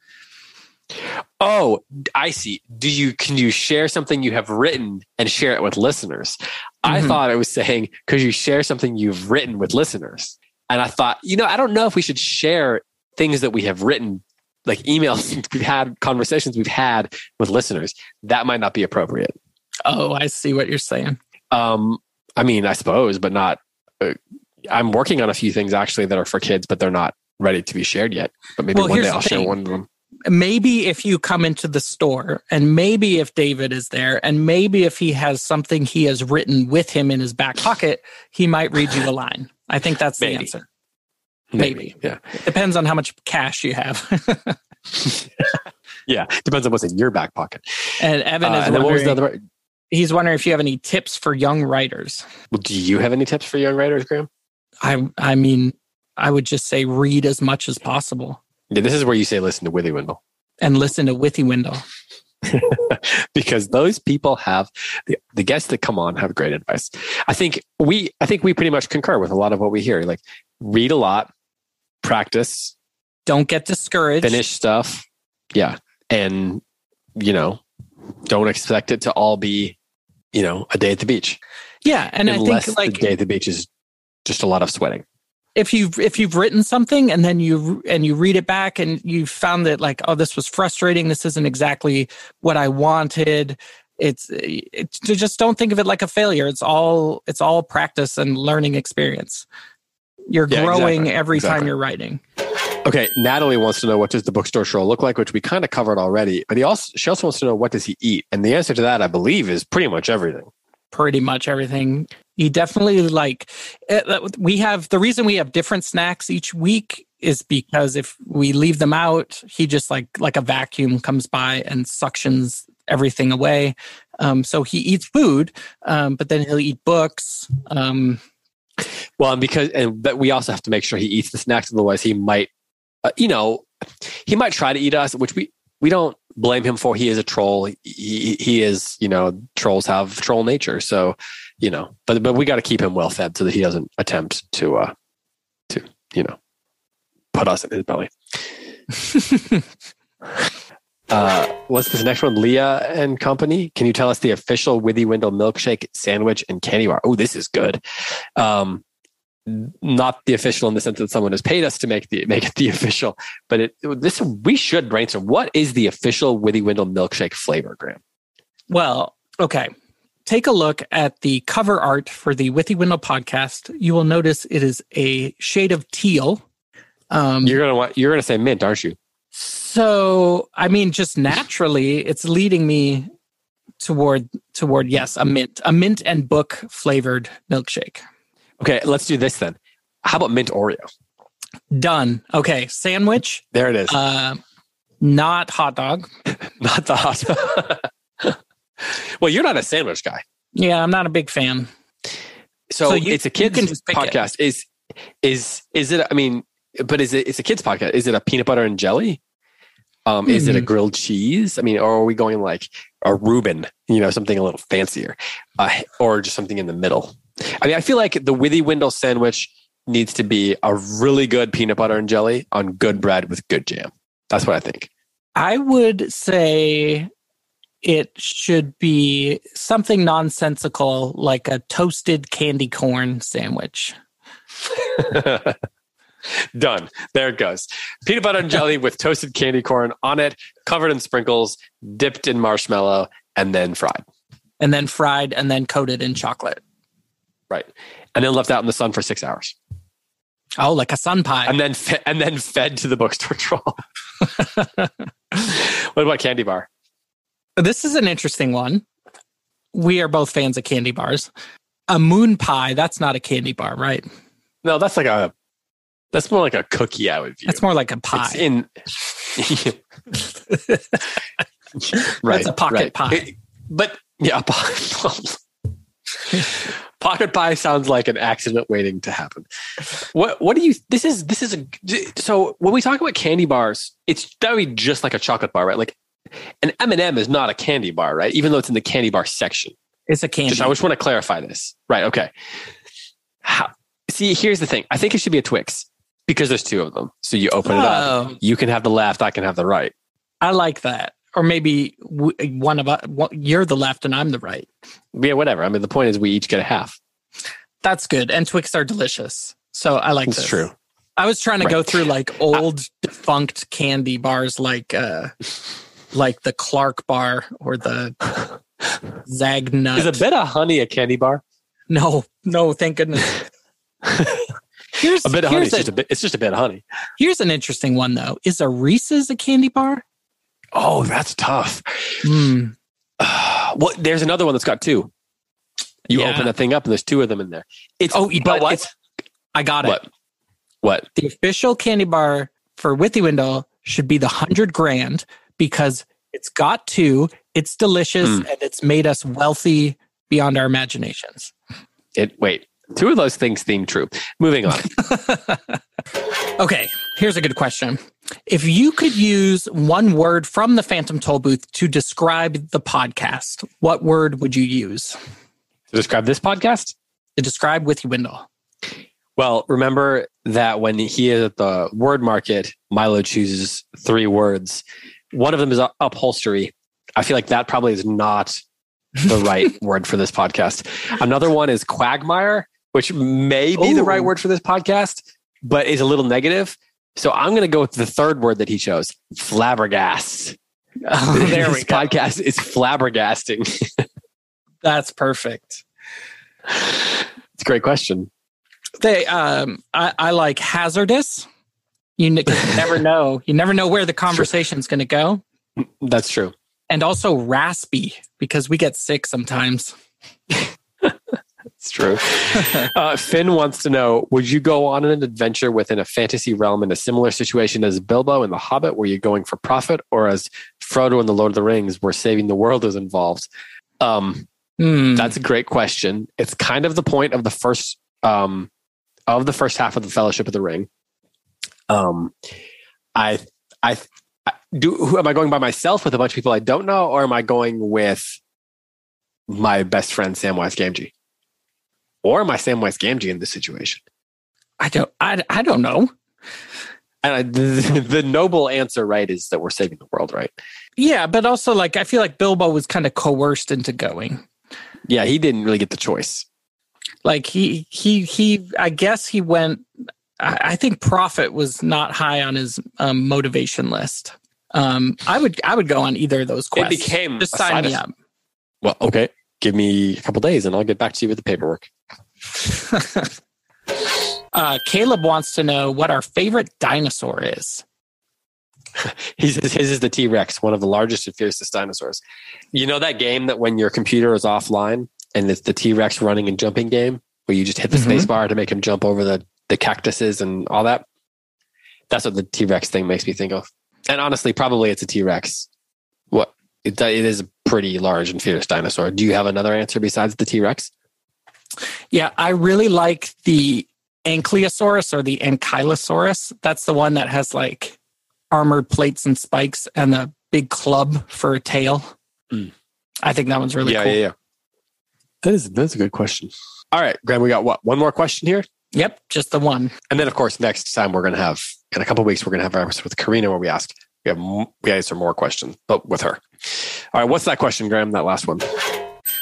B: Oh, I see. Do you can you share something you have written and share it with listeners? I
A: Mhm.
B: thought it was saying could you share something you've written with listeners? And I thought, you know, I don't know if we should share things that we have written, like emails we've had, conversations we've had with listeners. That might not be appropriate.
A: Oh, I see what you're saying.
B: Um, I mean, I suppose, but not. Uh, I'm working on a few things actually that are for kids, but they're not ready to be shared yet. But maybe
A: Well,
B: one day I'll share one of them.
A: Maybe if you come into the store and maybe if David is there and maybe if he has something he has written with him in his back pocket, he might read you a line. I think that's the answer. Maybe.
B: Yeah.
A: It depends on how much cash you have.
B: Yeah. Depends on what's in your back pocket.
A: and Evan
B: Uh,
A: is
B: and what was
A: wondering,
B: the other?
A: he's wondering if you have any tips for young writers.
B: Well, do you have any tips for young writers, Graeme?
A: I I mean, I would just say read as much as possible
B: Yeah, this is where you say listen to Withywindle
A: and listen to Withywindle.
B: because those people have the, the guests that come on have great advice. I think we I think we pretty much concur with a lot of what we hear. Like read a lot, practice,
A: Don't get discouraged.
B: finish stuff. Yeah. And you know, don't expect it to all be, you know, a day at the beach.
A: Yeah, and
B: Unless
A: I think like
B: the day at the beach is just a lot of sweating.
A: if you've if you've written something and then you and you read it back and you found that like oh this was frustrating this isn't exactly what i wanted it's it's just don't think of it like a failure it's all it's all practice and learning experience you're
B: Yeah,
A: growing
B: exactly,
A: every time you're writing
B: Okay, Natalie wants to know what does the bookstore troll look like, which we kind of covered already. But he also she also wants to know what does he eat, and the answer to that, I believe, is pretty much everything.
A: pretty much everything he definitely like uh, we have the reason we have different snacks each week is because if we leave them out he just like like a vacuum comes by and suctions everything away um, so he eats food um, but then he'll eat books um,
B: Well, and because and but we also have to make sure he eats the snacks, otherwise he might, uh, you know, he might try to eat us, which we we don't blame him for. He is a troll. He, he is, you know, trolls have troll nature, so you know, but but we got to keep him well fed so that he doesn't attempt to uh to you know put us in his belly. Uh, what's this next one? Leah and Company. Can you tell us the official Withywindle milkshake sandwich and candy bar? Oh, this is good. Um, not the official in the sense that someone has paid us to make the make it the official, but it this we should brainstorm. What is the official Withywindle milkshake flavor, Graeme?
A: well okay take a look at the cover art for the withywindle podcast you will notice it is a shade of teal um,
B: You're gonna want you're gonna say mint, aren't you?
A: So, I mean, just naturally, it's leading me toward toward yes, a mint, a mint and book flavored milkshake.
B: Okay, let's do this then. How about mint Oreo?
A: Done. Okay, sandwich,
B: There it is.
A: uh, not hot dog.
B: not the hot. well, you're not a sandwich guy.
A: Yeah, I'm not a big fan.
B: So,
A: So you-
B: it's a kids
A: pick it.
B: podcast. Is is is it? I mean, but is it? It's a kids podcast. Is it a peanut butter and jelly? Um, is it a
A: Hmm.
B: grilled cheese? I mean, or are we going like a Reuben? You know, something a little fancier, uh, or just something in the middle. I mean, I feel like the Withywindle sandwich needs to be a really good peanut butter and jelly on good bread with good jam. That's what I think.
A: I would say it should be something nonsensical like a toasted candy corn sandwich.
B: Done. There it goes. Peanut butter and jelly with toasted candy corn on it, covered in sprinkles, dipped in marshmallow, and then fried.
A: And then fried and then coated in chocolate.
B: Right. And then left out in the sun for six hours.
A: Oh, like a sun pie.
B: And then fe- and then fed to the bookstore troll. what about candy bar?
A: This is an interesting one. We are both fans of candy bars. A moon pie, that's not a candy bar, right?
B: No, that's like a that's more like a cookie, I would view.
A: That's more like a pie.
B: It's in right.
A: That's a pocket
B: right.
A: pie.
B: It- but yeah, pocket, pocket pie sounds like an accident waiting to happen. What what do you this is this is a so when we talk about candy bars, it's that would be just like a chocolate bar, right? Like an M&M is not a candy bar, right? Even though it's in the candy bar section.
A: it's a candy.
B: Just I just want to clarify this. Right, okay. How, see, here's the thing. I think it should be a Twix because there's two of them. So you open it up.
A: Oh,
B: You can have the left, I can have the right.
A: I like that. Or maybe one of us, you're the left and I'm the right.
B: Yeah, whatever. I mean, the point is we each get a half.
A: That's good. And Twix are delicious. So I like
B: It's
A: this.
B: true.
A: I was trying to
B: Right.
A: go through like old defunct candy bars like uh like the Clark bar or the Zagnut.
B: Is a bit of honey a candy bar?
A: no, no, thank goodness. Here's,
B: A bit of honey. It's just
A: a,
B: a bit. It's just a bit of honey.
A: here's an interesting one though. Is a Reese's a candy bar?
B: Oh, that's tough.
A: Hmm.
B: well, there's another one that's got two. You
A: Yeah.
B: open that thing up and there's two of them in there. It's
A: Oh, you know
B: but
A: what?
B: it's
A: I got it.
B: what? What?
A: The official candy bar for Withywindle should be the hundred grand because it's got to, it's delicious,
B: Mm.
A: and it's made us wealthy beyond our imaginations.
B: It wait. Two of those things seem true. Moving on.
A: Okay, here's a good question. If you could use one word from the Phantom Tollbooth to describe the podcast, what word would you use
B: to describe this podcast?
A: to describe Withywindle?
B: Well, remember that when he is at the word market, Milo chooses three words. One of them is upholstery. I feel like that probably is not the right word for this podcast. Another one is quagmire, which may be the right word for this podcast, but is a little negative. So I'm going to go with the third word that he chose flabbergast.
A: Oh, there we
B: this
A: go.
B: podcast is flabbergasting.
A: That's perfect.
B: it's a great question.
A: They, um, I, I like hazardous. You you never know. You never know where the conversation's going to go.
B: That's true.
A: And also raspy because we get sick sometimes.
B: It's true. Uh, Finn wants to know Would you go on an adventure within a fantasy realm in a similar situation as Bilbo in The Hobbit? Were you going for profit, or as Frodo in The Lord of the Rings, where saving the world is involved? Um,
A: Hmm.
B: that's a great question. It's kind of the point of the first um, of the first half of the Fellowship of the Ring. Um, I, I, I do. Who am I going by myself with a bunch of people I don't know, or am I going with my best friend Samwise Gamgee? Or am I Samwise Gamgee in this situation?
A: I don't. I, I don't know.
B: And I, the, the noble answer, right, is that we're saving the world, right?
A: Yeah, but also like I feel like Bilbo was kind of coerced into going.
B: Yeah, he didn't really get the choice.
A: Like he he he. I guess he went. I, I think profit was not high on his um, motivation list. Um, I would I would go on either of those quests.
B: It became
A: Just sign me
B: of-
A: up.
B: Well, okay. Give me a couple days and I'll get back to you with the paperwork.
A: uh, Caleb wants to know what our favorite dinosaur is.
B: He says his is the T Rex, one of the largest and fiercest dinosaurs. You know that game that when your computer is offline and it's the T Rex running and jumping game where you just hit the
A: Mhm.
B: space bar to make him jump over the, the cactuses and all that? That's what the T Rex thing makes me think of. And honestly, probably it's a T Rex. What? It, it is a pretty large and fierce dinosaur. Do you have another answer besides the T Rex?
A: Yeah, I really like the Ankylosaurus or the Ankylosaurus. That's the one that has like armored plates and spikes and a big club for a tail.
B: Mm.
A: I think that one's really
B: yeah,
A: cool.
B: yeah, yeah. That is that's a good question. All right, Graeme, we got what? One more question here?
A: Yep, just the one.
B: And then, of course, next time we're going to have, in a couple of weeks, we're going to have our episode with Karina where we ask, we, have, we answer more questions, but with her. All right, what's that question, Graeme? That last one.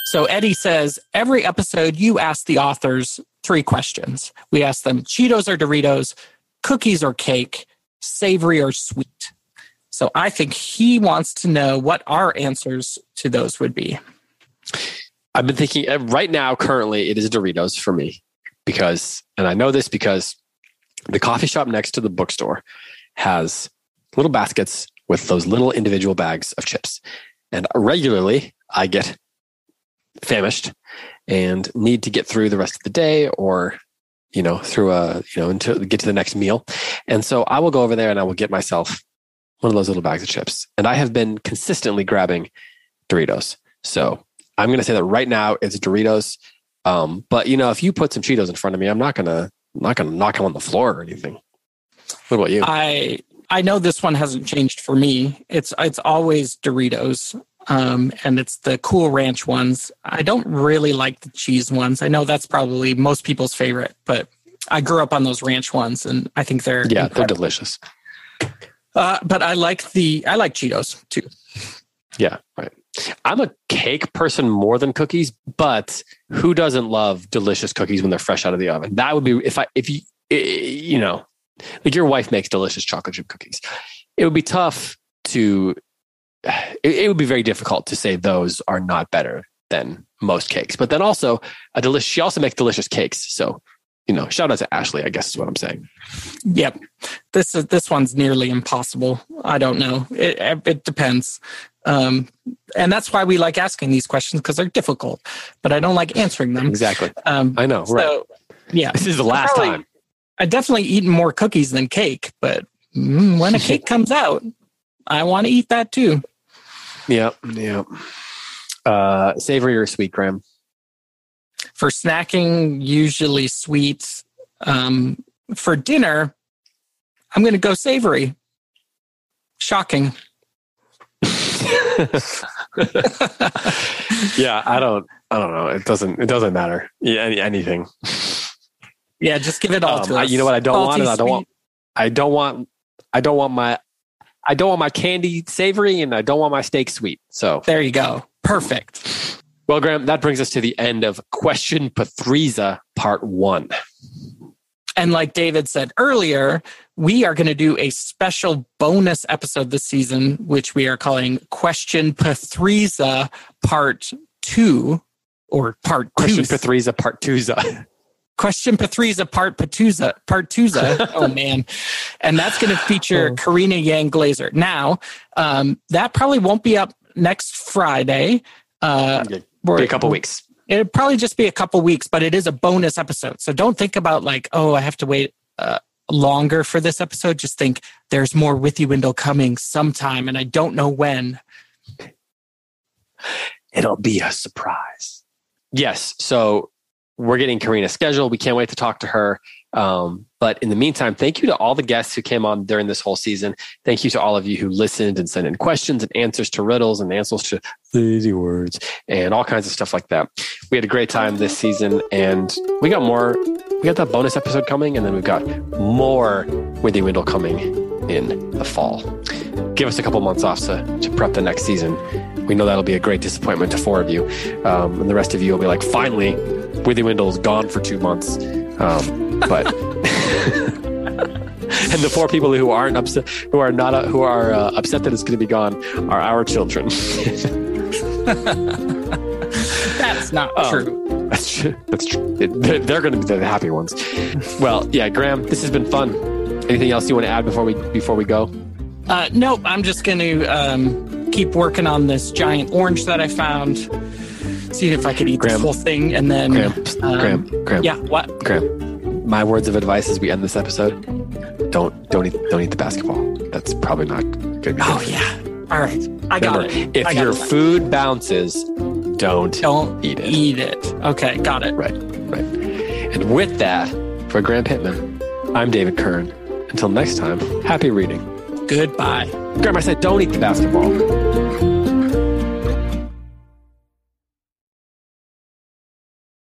A: So Eddie says every episode you ask the authors three questions. We ask them Cheetos or Doritos, cookies or cake, savory or sweet. So I think he wants to know what our answers to those would be.
B: I've been thinking uh, right now, currently, it is Doritos for me because, and I know this because the coffee shop next to the bookstore has little baskets with those little individual bags of chips. And regularly I get famished and need to get through the rest of the day or you know through a you know until get to the next meal. And so i will go over there and i will get myself one of those little bags of chips. And i have been consistently grabbing doritos. So i'm going to say that right now it's doritos um, but you know if you put some cheetos in front of me i'm not going to not to knock them on the floor or anything what about you
A: I I know this one hasn't changed for me. It's it's always Doritos. Um, and it's the cool ranch ones. I don't really like the cheese ones. I know that's probably most people's favorite, but I grew up on those ranch ones and I think they're
B: yeah, incredible. they're delicious.
A: Uh, but I like the I like Cheetos too.
B: Yeah, right. I'm a cake person more than cookies, but who doesn't love delicious cookies when they're fresh out of the oven? That would be if I if you you know like your wife makes delicious chocolate chip cookies. It would be tough to, it, would be very difficult to say those are not better than most cakes. But then also a delicious, she also makes delicious cakes. So, you know, shout out to Ashley, I guess is what I'm saying.
A: Yep. This is, this one's nearly impossible. I don't know. It, it depends. Um, and that's why we like asking these questions because they're difficult, but I don't like answering them.
B: Exactly. Um, I know. Right. So,
A: yeah.
B: This is the last probably, time.
A: I definitely eaten more cookies than cake, but mm, when a cake comes out, I want to eat that too.
B: Yep, yep. Uh, savory or sweet, Graeme?
A: For snacking, usually sweet. Um, for dinner, I'm going to go savory. Shocking.
B: yeah, I don't. I don't know. It doesn't. It doesn't matter. Yeah, anything.
A: Yeah, just give it all um, to us.
B: You know what I don't Salty, want? I don't want. I don't want. I don't want my. I don't want my candy savory, and I don't want my steak sweet. So
A: there you go. Perfect.
B: Well, Graeme, that brings us to the end of Question Patriza Part One.
A: And like David said earlier, we are going to do a special bonus episode this season, which we are calling Question Pathriza Part Two, or Part
B: Question Pathriza Part Twoza.
A: Question Pathriza Part Patuza Part Tuza. oh man, and that's going to feature oh. Karina Yan Glaser. Now, um, that probably won't be up next Friday.
B: Uh, be a couple weeks.
A: It'll probably just be a couple weeks, but it is a bonus episode. So don't think about like, oh, I have to wait uh, longer for this episode. Just think there's more Withywindle coming sometime, and I don't know when.
B: It'll be a surprise. Yes. So we're getting Karina scheduled. We can't wait to talk to her. Um, but in the meantime, thank you to all the guests who came on during this whole season. Thank you to all of you who listened and sent in questions and answers to riddles and answers to easy words and all kinds of stuff like that. We had a great time this season and we got more. We got that bonus episode coming and then we've got more Withywindle coming in the fall. Give us a couple months off to, to prep the next season. We know that'll be a great disappointment to four of you. Um, and the rest of you will be like, finally, Withywindle's gone for two months. Um, but and the four people who aren't upset, who are not, uh, who are uh, upset that it's going to be gone, are our children.
A: That's not um, true.
B: That's true. That's true. They're, they're going to be the happy ones. Well, yeah, Graeme, this has been fun. Anything else you want to add before we before we go?
A: Uh, nope. I'm just going to um, keep working on this giant orange that I found see if I could eat Graeme, the whole thing, and then
B: Graeme, um, Graeme, Graeme,
A: yeah, what?
B: Graeme, my words of advice as we end this episode: don't don't eat don't eat the basketball. That's probably not good.
A: Oh yeah. All right, I got it.
B: If
A: got
B: your it. food bounces, don't
A: don't
B: eat it.
A: Eat it. Okay, got it.
B: Right, right. And with that, for Graeme Pittman, I'm David Kern. Until next time, happy reading.
A: Goodbye.
B: Graeme, I said don't eat the basketball.